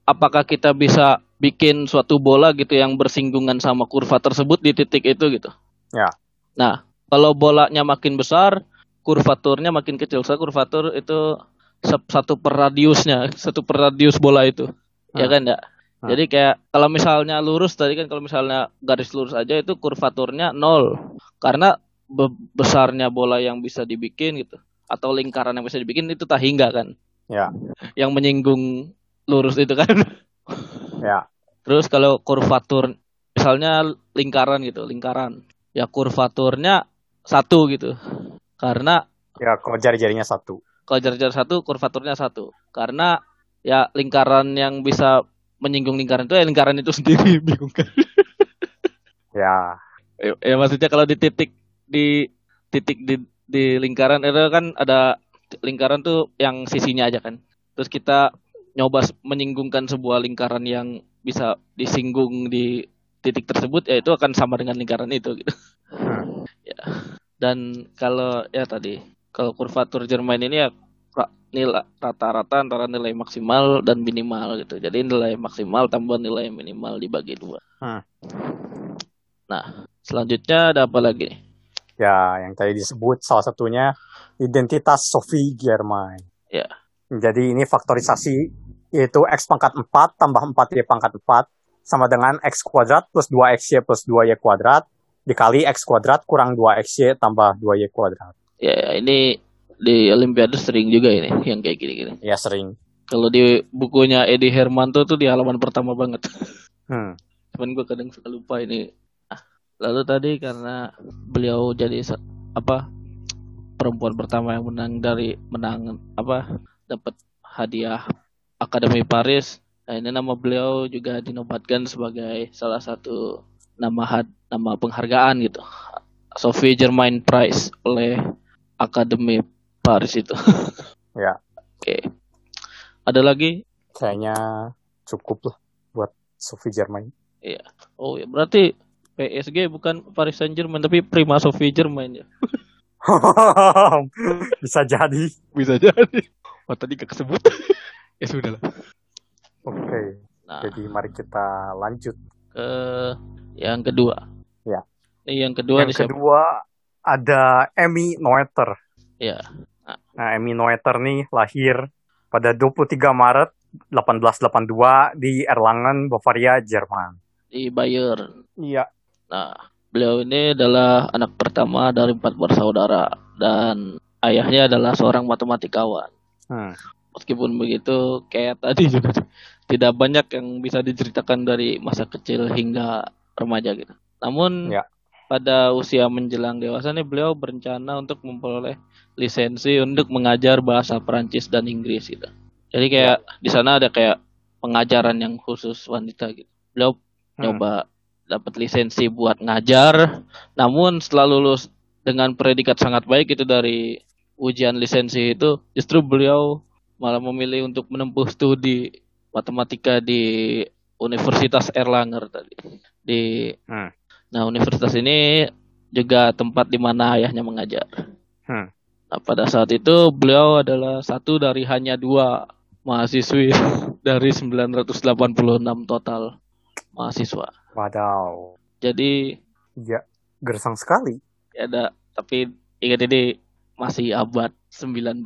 apakah kita bisa bikin suatu bola gitu yang bersinggungan sama kurva tersebut di titik itu gitu. Ya. Nah, kalau bolanya makin besar, kurvaturnya makin kecil. Saya kurvatur itu satu per radiusnya, satu per radius bola itu. Ya Hmm. kan ya? Hmm. Jadi kayak kalau misalnya lurus tadi kan kalau misalnya garis lurus aja itu kurvaturnya nol. Karena be- besarnya bola yang bisa dibikin gitu atau lingkaran yang bisa dibikin itu tak hingga kan. Ya. Yang menyinggung lurus itu kan. Ya. *laughs* Terus kalau kurvatur misalnya lingkaran gitu, lingkaran. Ya kurvaturnya satu gitu. Karena Ya, kalau jari-jarinya satu. kalau jarak satu kurvaturnya satu. Karena ya lingkaran yang bisa menyinggung lingkaran itu ya lingkaran itu *laughs* sendiri bingung kan. *laughs* Ya. ya, ya maksudnya kalau di titik di titik di di lingkaran itu kan ada lingkaran tuh yang sisinya aja kan. Terus kita nyoba menyinggungkan sebuah lingkaran yang bisa disinggung di titik tersebut ya itu akan sama dengan lingkaran itu gitu. Hmm. Dan kalau ya tadi kalau kurvatur Jermain ini ya nilai rata-rata antara nilai maksimal dan minimal gitu. Jadi nilai maksimal tambah nilai minimal dibagi dua. Hmm. Nah, selanjutnya ada apa lagi? Ya, yang tadi disebut salah satunya identitas Sophie Germain. Ya. Jadi ini faktorisasi yaitu X pangkat 4 tambah 4Y pangkat 4 sama dengan X kuadrat plus 2XY plus 2Y kuadrat dikali X kuadrat kurang 2XY tambah 2Y kuadrat. Ya, ya, ini di Olimpiade sering juga ini yang kayak gini-gini. Ya sering. Kalau di bukunya Edi Hermanto tuh di halaman pertama banget. Hmm. Cuman gue kadang suka lupa ini. Ah, lalu tadi karena beliau jadi apa perempuan pertama yang menang dari menang apa dapat hadiah Akademi Paris. Nah, ini nama beliau juga dinobatkan sebagai salah satu nama had, nama penghargaan gitu. Sophie Germain Prize oleh Akademi Paris itu. *laughs* Ya. Oke. Ada lagi? Kayaknya cukup lah buat Sophie Germain. Oh ya, berarti PSG bukan Paris Saint Germain tapi Prima Sophie Germain ya. *laughs* Bisa jadi. Bisa jadi. Oh tadi gak kesebut. *laughs* ya sudah lah. Oke. Nah, Jadi mari kita lanjut. ke yang kedua. Ya. Ini yang kedua Yang siapa? kedua ada Emmy Noether. Ya. Nah, Emmy Noether nih lahir pada 23 Maret 1882 di Erlangen, Bavaria, Jerman. Di Bayern. Iya. Nah, beliau ini adalah anak pertama dari empat bersaudara dan ayahnya adalah seorang matematikawan. Hmm. Meskipun begitu, kayak tadi *laughs* juga tidak banyak yang bisa diceritakan dari masa kecil hingga remaja gitu. Namun Ya. pada usia menjelang dewasa nih beliau berencana untuk memperoleh lisensi untuk mengajar bahasa Perancis dan Inggris gitu. Jadi kayak di sana ada kayak pengajaran yang khusus wanita gitu. Beliau Hmm. nyoba dapat lisensi buat ngajar, namun setelah lulus dengan predikat sangat baik itu dari ujian lisensi itu, justru beliau malah memilih untuk menempuh studi matematika di Universitas Erlanger tadi. Di Hmm. Nah, universitas ini juga tempat di mana ayahnya mengajar. Hmm. Nah, pada saat itu beliau adalah satu dari hanya dua mahasiswi *laughs* dari 986 total mahasiswa. Wadaw. Jadi Ya, gersang sekali. ada tapi ingat ini masih abad 19.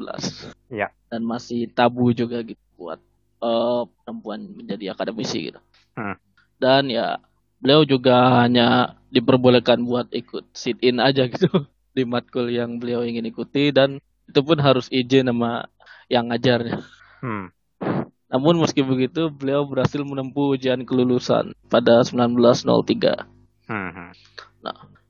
Iya. Dan masih tabu juga gitu buat eh, perempuan menjadi akademisi gitu. Hmm. Dan ya beliau juga hanya diperbolehkan buat ikut sit in aja gitu di matkul yang beliau ingin ikuti dan itu pun harus izin sama yang ngajarnya. Hmm. Namun meski begitu beliau berhasil menempuh ujian kelulusan pada 1903. Hmm. hmm.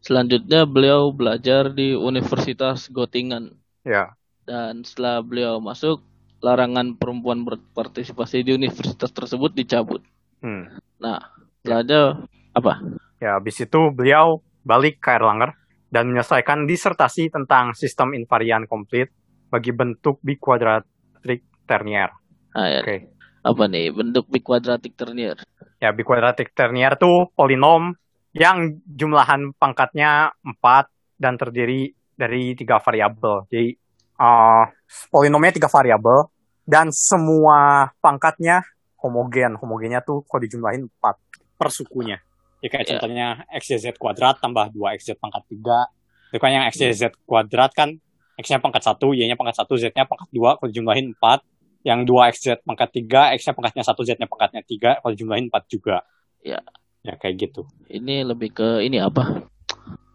Selanjutnya beliau belajar di Universitas Göttingen Ya. dan setelah beliau masuk larangan perempuan berpartisipasi di universitas tersebut dicabut. Hmm. Nah, setelahnya apa? Ya, habis itu beliau balik ke Erlanger dan menyelesaikan disertasi tentang sistem invarian komplit bagi bentuk bikuadratik ternier. Nah, ya, Oke. apa nih bentuk biquadratic ternier? Ya, bikuadratik ternier tuh polinom yang jumlahan pangkatnya 4 dan terdiri dari tiga variabel. Jadi, eh, polinomnya tiga variabel dan semua pangkatnya homogen. Homogennya tuh kalau dijumlahin 4 per sukunya. Ya kayak Ya. contohnya x, y, z kuadrat tambah 2 x, z pangkat 3. Itu kan yang x, y, z kuadrat kan x-nya pangkat 1, y-nya pangkat 1, z-nya pangkat 2, kalau dijumlahin 4. Yang 2 x, z pangkat 3, x-nya pangkatnya 1, z-nya pangkatnya 3, kalau dijumlahin 4 juga. Ya. Ya kayak gitu. Ini lebih ke ini apa?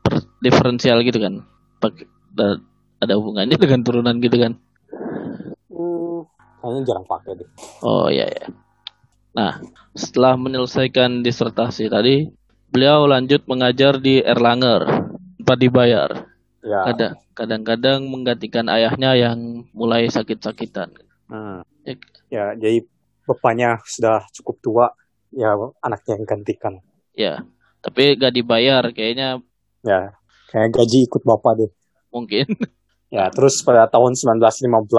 Per- diferensial gitu kan? Pak- da- ada hubungannya *laughs* dengan turunan gitu kan? Hmm, kayaknya jarang pakai deh. Oh iya ya. Nah, setelah menyelesaikan disertasi tadi, beliau lanjut mengajar di Erlanger tanpa dibayar. Ya. Kadang kadang-kadang menggantikan ayahnya yang mulai sakit-sakitan. Hmm. Ya. Ya, jadi bapaknya sudah cukup tua, ya anaknya yang gantikan. Ya, tapi gak dibayar kayaknya Ya, kayak gaji ikut bapak deh. mungkin. *laughs* Ya, terus pada tahun 1915,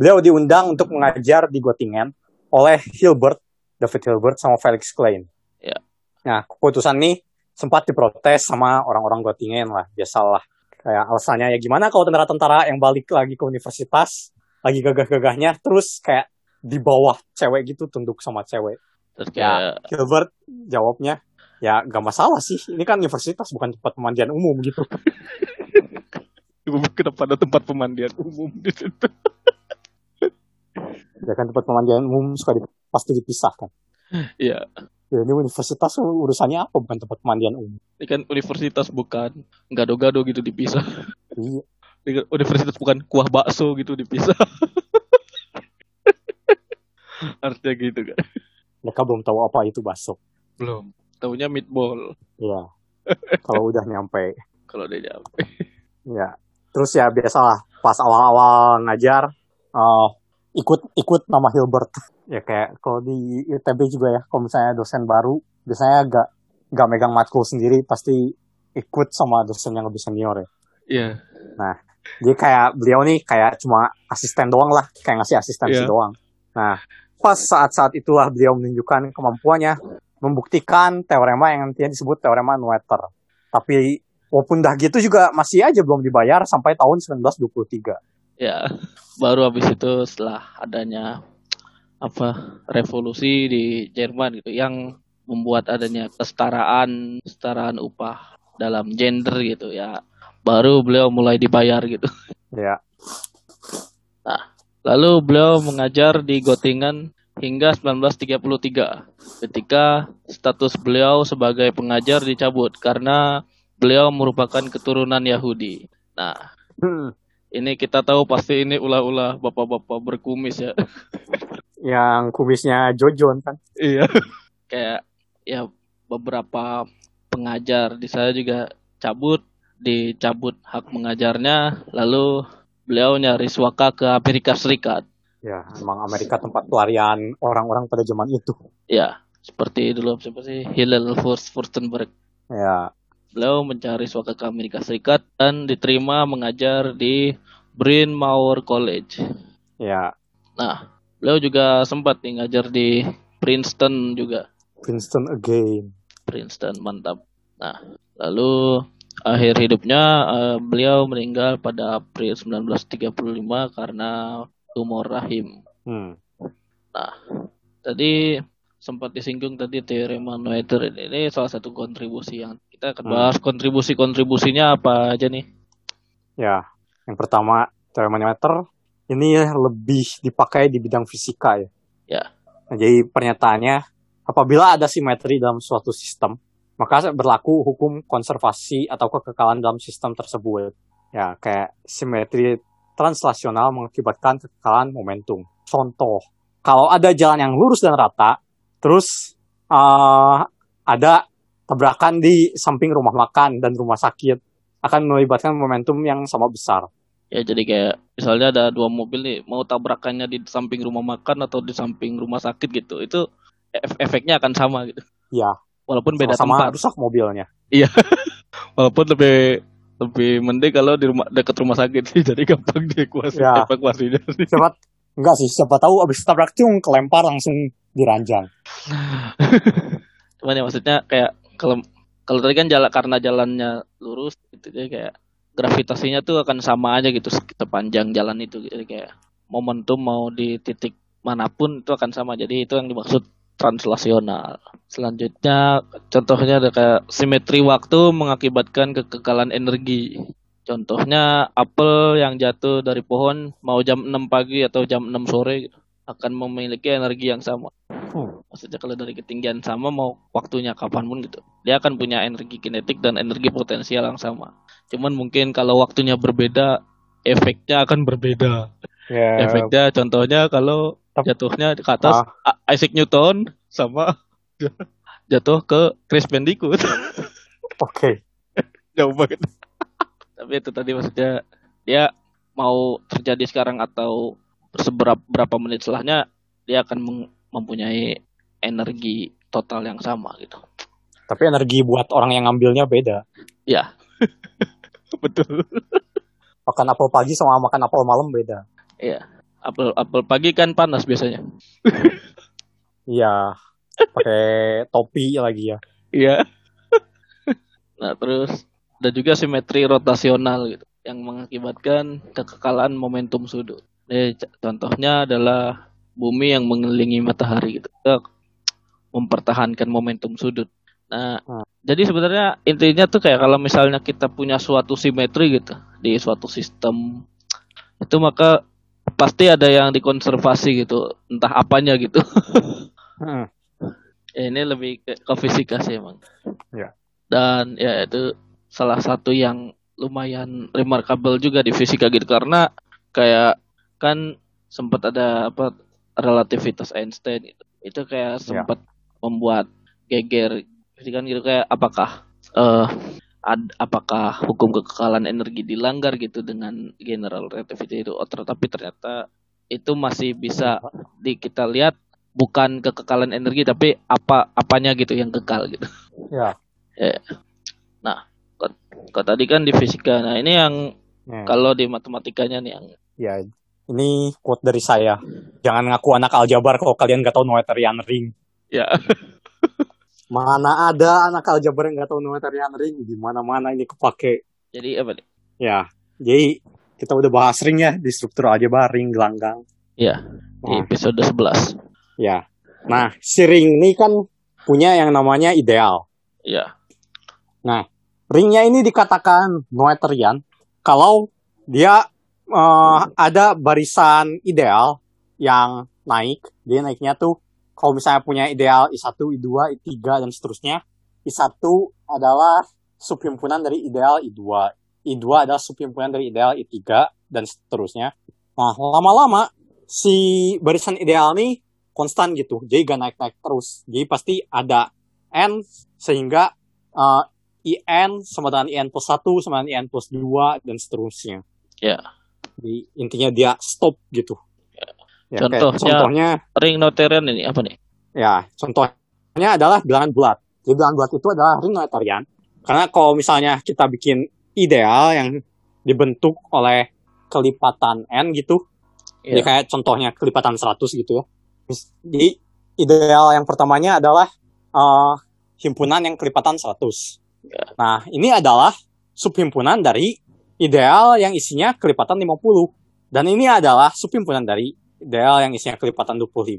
beliau diundang untuk mengajar di Göttingen oleh Hilbert, David Hilbert sama Felix Klein. Ya. Nah, keputusan ini sempat diprotes sama orang-orang Göttingen lah, biasalah. Kayak alasannya ya gimana kalau tentara-tentara yang balik lagi ke universitas, lagi gagah-gagahnya, terus kayak di bawah cewek gitu, tunduk sama cewek. Terus Ya. kayak Gilbert jawabnya, ya gak masalah sih, ini kan universitas bukan tempat pemandian umum gitu. kenapa ada tempat pemandian umum di situ? Ya kan tempat pemandian umum suka di- pasti dipisahkan. Iya, Ya ini universitas urusannya apa bukan tempat pemandian umum. ini kan universitas bukan gado-gado gitu dipisah. Iya. Kan Universitas bukan kuah bakso gitu dipisah. *laughs* Artinya gitu kan. Mereka belum tahu apa itu bakso. Belum. Taunya meatball Iya. Kalau udah nyampe. kalau udah nyampe. Ya. Terus ya biasalah pas awal-awal ngajar eh, ikut ikut nama Hilbert. Ya kayak kalau di ITB juga ya, kalau misalnya dosen baru biasanya gak gak megang matkul sendiri pasti ikut sama dosen yang lebih senior ya. Iya. Jadi kayak beliau nih kayak cuma asisten doang lah, kayak ngasih asistensi Iya. doang. Nah, pas saat-saat itulah beliau menunjukkan kemampuannya membuktikan teorema yang nantinya disebut teorema Noether. Tapi walaupun dah gitu juga masih aja belum dibayar sampai tahun 1923. Ya, baru habis itu setelah adanya apa revolusi di Jerman gitu yang membuat adanya kesetaraan kesetaraan upah dalam gender gitu ya. Baru beliau mulai dibayar gitu. Ya, Lalu beliau mengajar di Göttingen hingga 1933 ketika status beliau sebagai pengajar dicabut karena beliau merupakan keturunan Yahudi. Nah, Hmm. Ini kita tahu pasti ini ulah-ulah bapak-bapak berkumis ya. yang kumisnya Jojon kan. Iya. Kayak ya beberapa pengajar di saya juga cabut, dicabut hak mengajarnya, lalu beliau nyari suaka ke Amerika Serikat. Ya, emang Amerika tempat pelarian orang-orang pada zaman itu. Ya, seperti dulu siapa sih Hillel Furstenberg. Ya. Beliau mencari suaka ke Amerika Serikat dan diterima mengajar di Bryn Mawr College. Ya. Nah, beliau juga sempat nih ngajar di Princeton juga. Princeton again. Princeton mantap. Nah, lalu akhir hidupnya uh, beliau meninggal pada April 1935 karena tumor rahim. Hmm. Nah, tadi sempat disinggung tadi teorema Noether ini, ini salah satu kontribusi yang kita akan hmm. bahas hmm. kontribusi-kontribusinya apa aja nih? Ya, yang pertama teorema Noether ini ya lebih dipakai di bidang fisika ya. Ya. Nah, jadi pernyataannya apabila ada simetri dalam suatu sistem, maka berlaku hukum konservasi atau kekekalan dalam sistem tersebut. Ya, kayak simetri translasional mengakibatkan kekekalan momentum. Contoh, kalau ada jalan yang lurus dan rata, terus uh, ada tabrakan di samping rumah makan dan rumah sakit, akan melibatkan momentum yang sama besar. Ya jadi kayak misalnya ada dua mobil nih mau tabrakannya di samping rumah makan atau di samping rumah sakit gitu, itu efeknya akan sama gitu. Iya. Walaupun beda sama, -sama tempat. rusak mobilnya. Iya. *laughs* Walaupun lebih lebih mending kalau di rumah dekat rumah sakit sih *laughs* jadi gampang dievakuasi ya. evakuasinya sih. Siapa enggak sih siapa tahu abis tabrak cium kelempar langsung diranjang. *laughs* Cuman ya maksudnya kayak kalau kalau tadi kan jalan karena jalannya lurus gitu jadi kayak gravitasinya tuh akan sama aja gitu sepanjang jalan itu jadi kayak momentum mau di titik mana pun itu akan sama jadi itu yang dimaksud translasional. Selanjutnya contohnya ada kayak simetri waktu mengakibatkan kekekalan energi. Contohnya apel yang jatuh dari pohon mau jam 6 pagi atau jam 6 sore akan memiliki energi yang sama. Hmm. Maksudnya kalau dari ketinggian sama mau waktunya kapan pun gitu. Dia akan punya energi kinetik dan energi potensial yang sama. Cuman mungkin kalau waktunya berbeda efeknya akan berbeda. Yeah. Efeknya contohnya kalau jatuhnya ke atas ah. Isaac Newton sama *laughs* jatuh ke Chris Bandicoot. *laughs* Oke. Okay. Jauh banget. *laughs* Tapi itu tadi maksudnya dia mau terjadi sekarang atau seberapa berapa menit setelahnya dia akan mempunyai energi total yang sama gitu. Tapi energi buat orang yang ngambilnya beda. Ya. *laughs* Betul. Makan apel pagi sama makan apel malam beda. Iya. Apel apel pagi kan panas biasanya. *laughs* Iya. Pakai topi lagi ya. Iya. *laughs* nah, terus ada juga simetri rotasional gitu yang mengakibatkan kekekalan momentum sudut. Jadi, contohnya adalah bumi yang mengelilingi matahari gitu. Mempertahankan momentum sudut. Nah, hmm. jadi sebenarnya intinya tuh kayak kalau misalnya kita punya suatu simetri gitu di suatu sistem itu maka pasti ada yang dikonservasi gitu, entah apanya gitu. *laughs* hmm. ya, ini lebih ke, ke fisika sih emang. Ya. Dan ya itu salah satu yang lumayan remarkable juga di fisika gitu karena kayak kan sempat ada apa relativitas Einstein itu itu kayak ya. sempat ya. membuat geger jadi kan gitu kayak apakah uh, ad, apakah hukum kekekalan energi dilanggar gitu dengan general relativity itu oh, tapi ternyata itu masih bisa di kita lihat bukan kekekalan energi tapi apa apanya gitu yang kekal gitu. Ya. ya. *laughs* Nah, kok, tadi kan di fisika. Nah, ini yang ya. kalau di matematikanya nih yang Ya, ini quote dari saya. Jangan ngaku anak aljabar kalau kalian gak tahu Noetherian ring. Ya. *laughs* Mana ada anak aljabar yang gak tahu Noetherian ring? Di mana-mana ini kepake. Jadi apa nih? Ya, jadi kita udah bahas ring ya di struktur aljabar ring gelanggang. Ya, di nah. episode 11. Ya. Nah, si ring ini kan punya yang namanya ideal. Ya. Nah, ringnya ini dikatakan Noetherian kalau dia uh, ada barisan ideal yang naik. Dia naiknya tuh kalau misalnya punya ideal I1, I2, I3 dan seterusnya. I1 adalah subhimpunan dari ideal I2. I2 adalah subhimpunan dari ideal I3 dan seterusnya. Nah, lama-lama si barisan ideal nih konstan gitu. Jadi gak naik-naik terus. Jadi pasti ada N sehingga uh, IN sama dengan IN plus 1 sama dengan IN plus 2 dan seterusnya. Ya. Yeah. Jadi intinya dia stop gitu. Yeah. Ya, Contohnya- kayak contohnya Ring Notarian ini apa nih? ya contohnya adalah bilangan bulat. Jadi bilangan bulat itu adalah ring notarian. Karena kalau misalnya kita bikin ideal yang dibentuk oleh kelipatan n gitu, jadi Iya. kayak contohnya kelipatan 100 gitu ya. Jadi ideal yang pertamanya adalah eh, himpunan yang kelipatan 100. Ya. Nah, ini adalah subhimpunan dari ideal yang isinya kelipatan 50. Dan ini adalah subhimpunan dari ideal yang isinya kelipatan 25.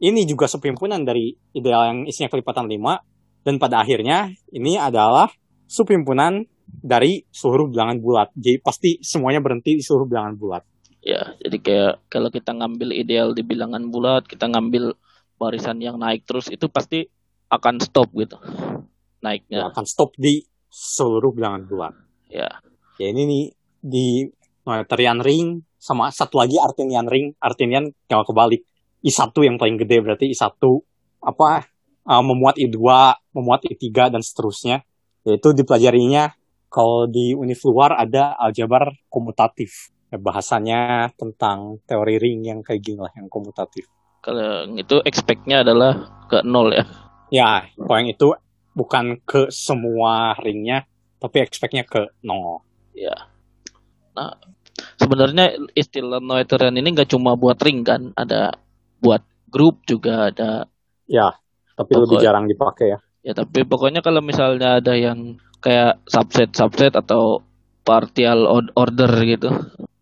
Ini juga subhimpunan dari ideal yang isinya kelipatan 5. Dan pada akhirnya ini adalah subhimpunan dari seluruh bilangan bulat. Jadi pasti semuanya berhenti di seluruh bilangan bulat. Ya, jadi kayak kalau kita ngambil ideal di bilangan bulat, kita ngambil barisan yang naik terus itu pasti akan stop gitu naiknya. Ya, akan stop di seluruh bilangan bulat. Ya, Ya ini nih di Noetherian ring sama satu lagi Artinian ring. Artinian kalau kebalik. I1 yang paling gede berarti I1 apa uh, memuat I2, memuat I3 dan seterusnya. Yaitu dipelajarinya kalau di univ luar ada aljabar komutatif. Ya, bahasanya tentang teori ring yang kayak gini lah, yang komutatif. kalau yang itu expect-nya adalah ke nol ya. Ya, kalau yang itu bukan ke semua ringnya, tapi expect-nya ke nol. Ya. Nah, sebenarnya istilah Noetherian ini nggak cuma buat ring kan, ada buat grup juga ada. Ya, tapi lebih Pokok- jarang dipakai ya. Ya, tapi pokoknya kalau misalnya ada yang kayak subset subset atau partial order gitu.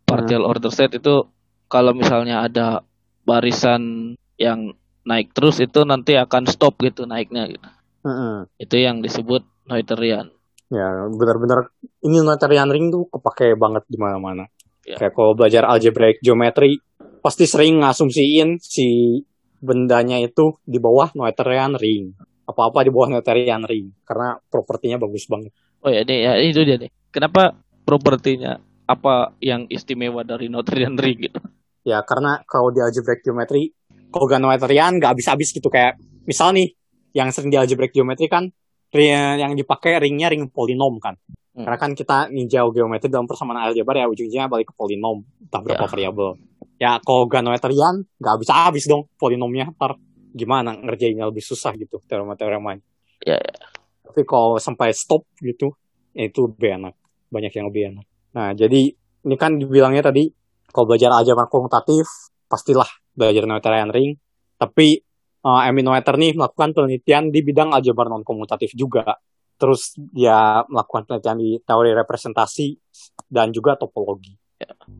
Partial order set itu kalau misalnya ada barisan yang naik terus itu nanti akan stop gitu naiknya gitu. Mm-mm. Itu yang disebut Noetherian. Ya, benar-benar ini Noetherian ring tuh kepake banget di mana-mana. Ya. Kayak kalau belajar algebraic geometry, pasti sering ngasumsiin si bendanya itu di bawah Noetherian ring. Apa-apa di bawah Noetherian ring karena propertinya bagus banget. Oh ya, nih, ya itu dia nih. Kenapa propertinya apa yang istimewa dari Noetherian ring gitu? Ya, karena kalau di algebraic geometry, kalau gak Noetherian gak habis-habis gitu kayak misal nih yang sering di algebraic geometry kan yang dipakai ringnya ring polinom kan. Hmm. Karena kan kita ninjau geometri dalam persamaan aljabar ya ujungnya balik ke polinom, entah berapa Ya. variabel. Ya kalau gak Noetherian gak habis-habis dong polinomnya ntar gimana ngerjainnya lebih susah gitu teorema-teorema. Ya, ya. Tapi kalau sampai stop gitu, ya itu lebih enak. Banyak yang lebih enak. Nah, jadi ini kan dibilangnya tadi, kalau belajar aljabar komutatif, pastilah belajar Noetherian ring. Tapi uh, Emin Noether nih melakukan penelitian di bidang aljabar non-komutatif juga. Terus dia melakukan penelitian di teori representasi dan juga topologi.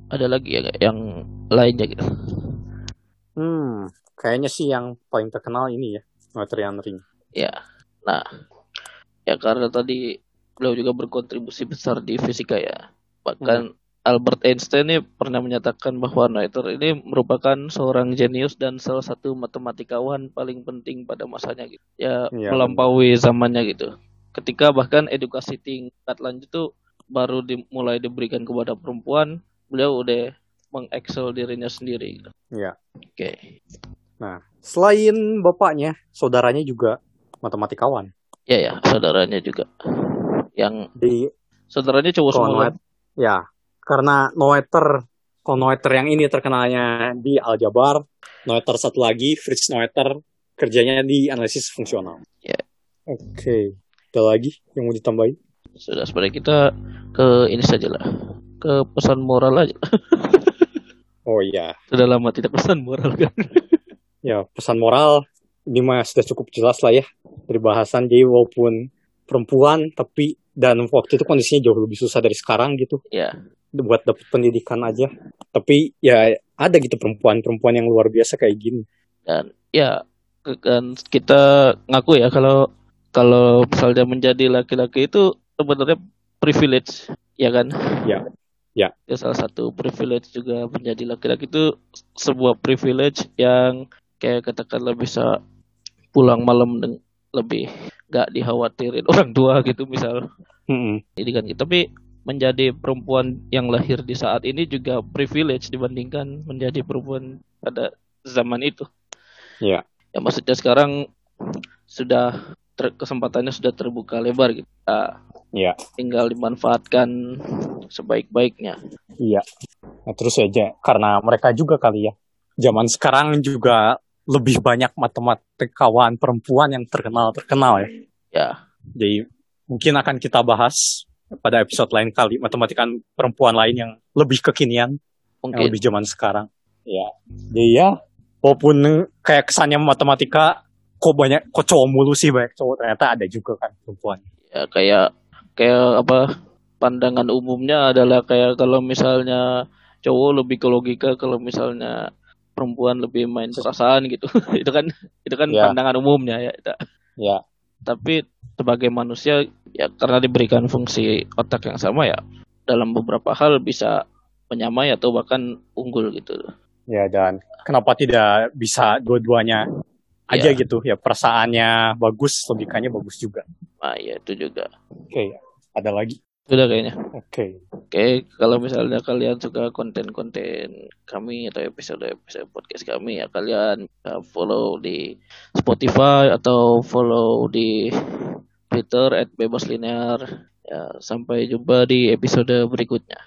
Ada lagi ya yang lainnya gitu. Hmm, kayaknya sih yang paling terkenal ini ya, Noetherian ring. Ya. Nah, ya karena tadi beliau juga berkontribusi besar di fisika ya. Bahkan Albert Einstein ini pernah menyatakan bahwa Noether ini merupakan seorang jenius dan salah satu matematikawan paling penting pada masanya gitu. Ya, Iya, melampaui zamannya gitu. Ketika bahkan edukasi tingkat lanjut tuh baru dimulai diberikan kepada perempuan, beliau udah mengexcel dirinya sendiri gitu. Iya. Oke. Nah, selain bapaknya, saudaranya juga matematikawan. Ya ya, saudaranya juga. Yang Di saudaranya cowok semua. ya, karena Noether, kalau Noether yang ini terkenalnya di aljabar, Noether satu lagi, Fritz Noether, kerjanya di analisis fungsional. Ya. Oke, ada lagi yang mau ditambahin? Sudah sebenarnya kita ke ini saja lah. Ke pesan moral aja. *laughs* Oh iya, Sudah lama tidak pesan moral kan. *laughs* ya pesan moral ini mah sudah cukup jelas lah ya dari bahasan. Jadi walaupun perempuan, tapi dan waktu itu kondisinya jauh lebih susah dari sekarang gitu. ya, buat dapet pendidikan aja. Tapi ya ada gitu perempuan-perempuan yang luar biasa kayak gini. dan ya kan kita ngaku ya kalau kalau misalnya menjadi laki-laki itu sebenarnya privilege, ya kan? Ya. Ya. Ya, salah satu privilege juga menjadi laki-laki itu sebuah privilege yang kayak katakanlah bisa pulang malam lebih gak dikhawatirin *laughs* orang tua gitu misal Mm-mm. ini kan gitu. Tapi menjadi perempuan yang lahir di saat ini juga privilege dibandingkan menjadi perempuan pada zaman itu. Ya. Ya maksudnya sekarang sudah ter- kesempatannya sudah terbuka lebar gitu. Ah, Ya. tinggal dimanfaatkan sebaik-baiknya. Iya. Nah, terus aja karena mereka juga kali ya zaman sekarang juga lebih banyak matematikawan perempuan yang terkenal terkenal ya. Ya. Jadi mungkin akan kita bahas pada episode lain kali matematikan perempuan lain yang lebih kekinian, Mungkin. yang lebih zaman sekarang. Ya. Jadi ya, walaupun kayak kesannya matematika kok banyak kok cowok mulu sih banyak cowok ternyata ada juga kan perempuan. Ya kayak kayak apa pandangan umumnya adalah kayak kalau misalnya cowok lebih ke logika, kalau misalnya perempuan lebih main perasaan gitu. *laughs* itu kan itu kan Ya. pandangan umumnya ya. Itu. Ya. Tapi sebagai manusia ya karena diberikan fungsi otak yang sama ya dalam beberapa hal bisa menyamai atau bahkan unggul gitu. Ya dan kenapa tidak bisa dua-duanya aja Ya. gitu ya perasaannya bagus logikanya bagus juga. Nah, ya itu juga. Oke, ada lagi. Sudah kayaknya. Oke. Oke, kalau misalnya kalian suka konten-konten kami atau episode-episode podcast kami ya kalian uh, follow di Spotify atau follow di Twitter @bebaslinear. Ya, sampai jumpa di episode berikutnya.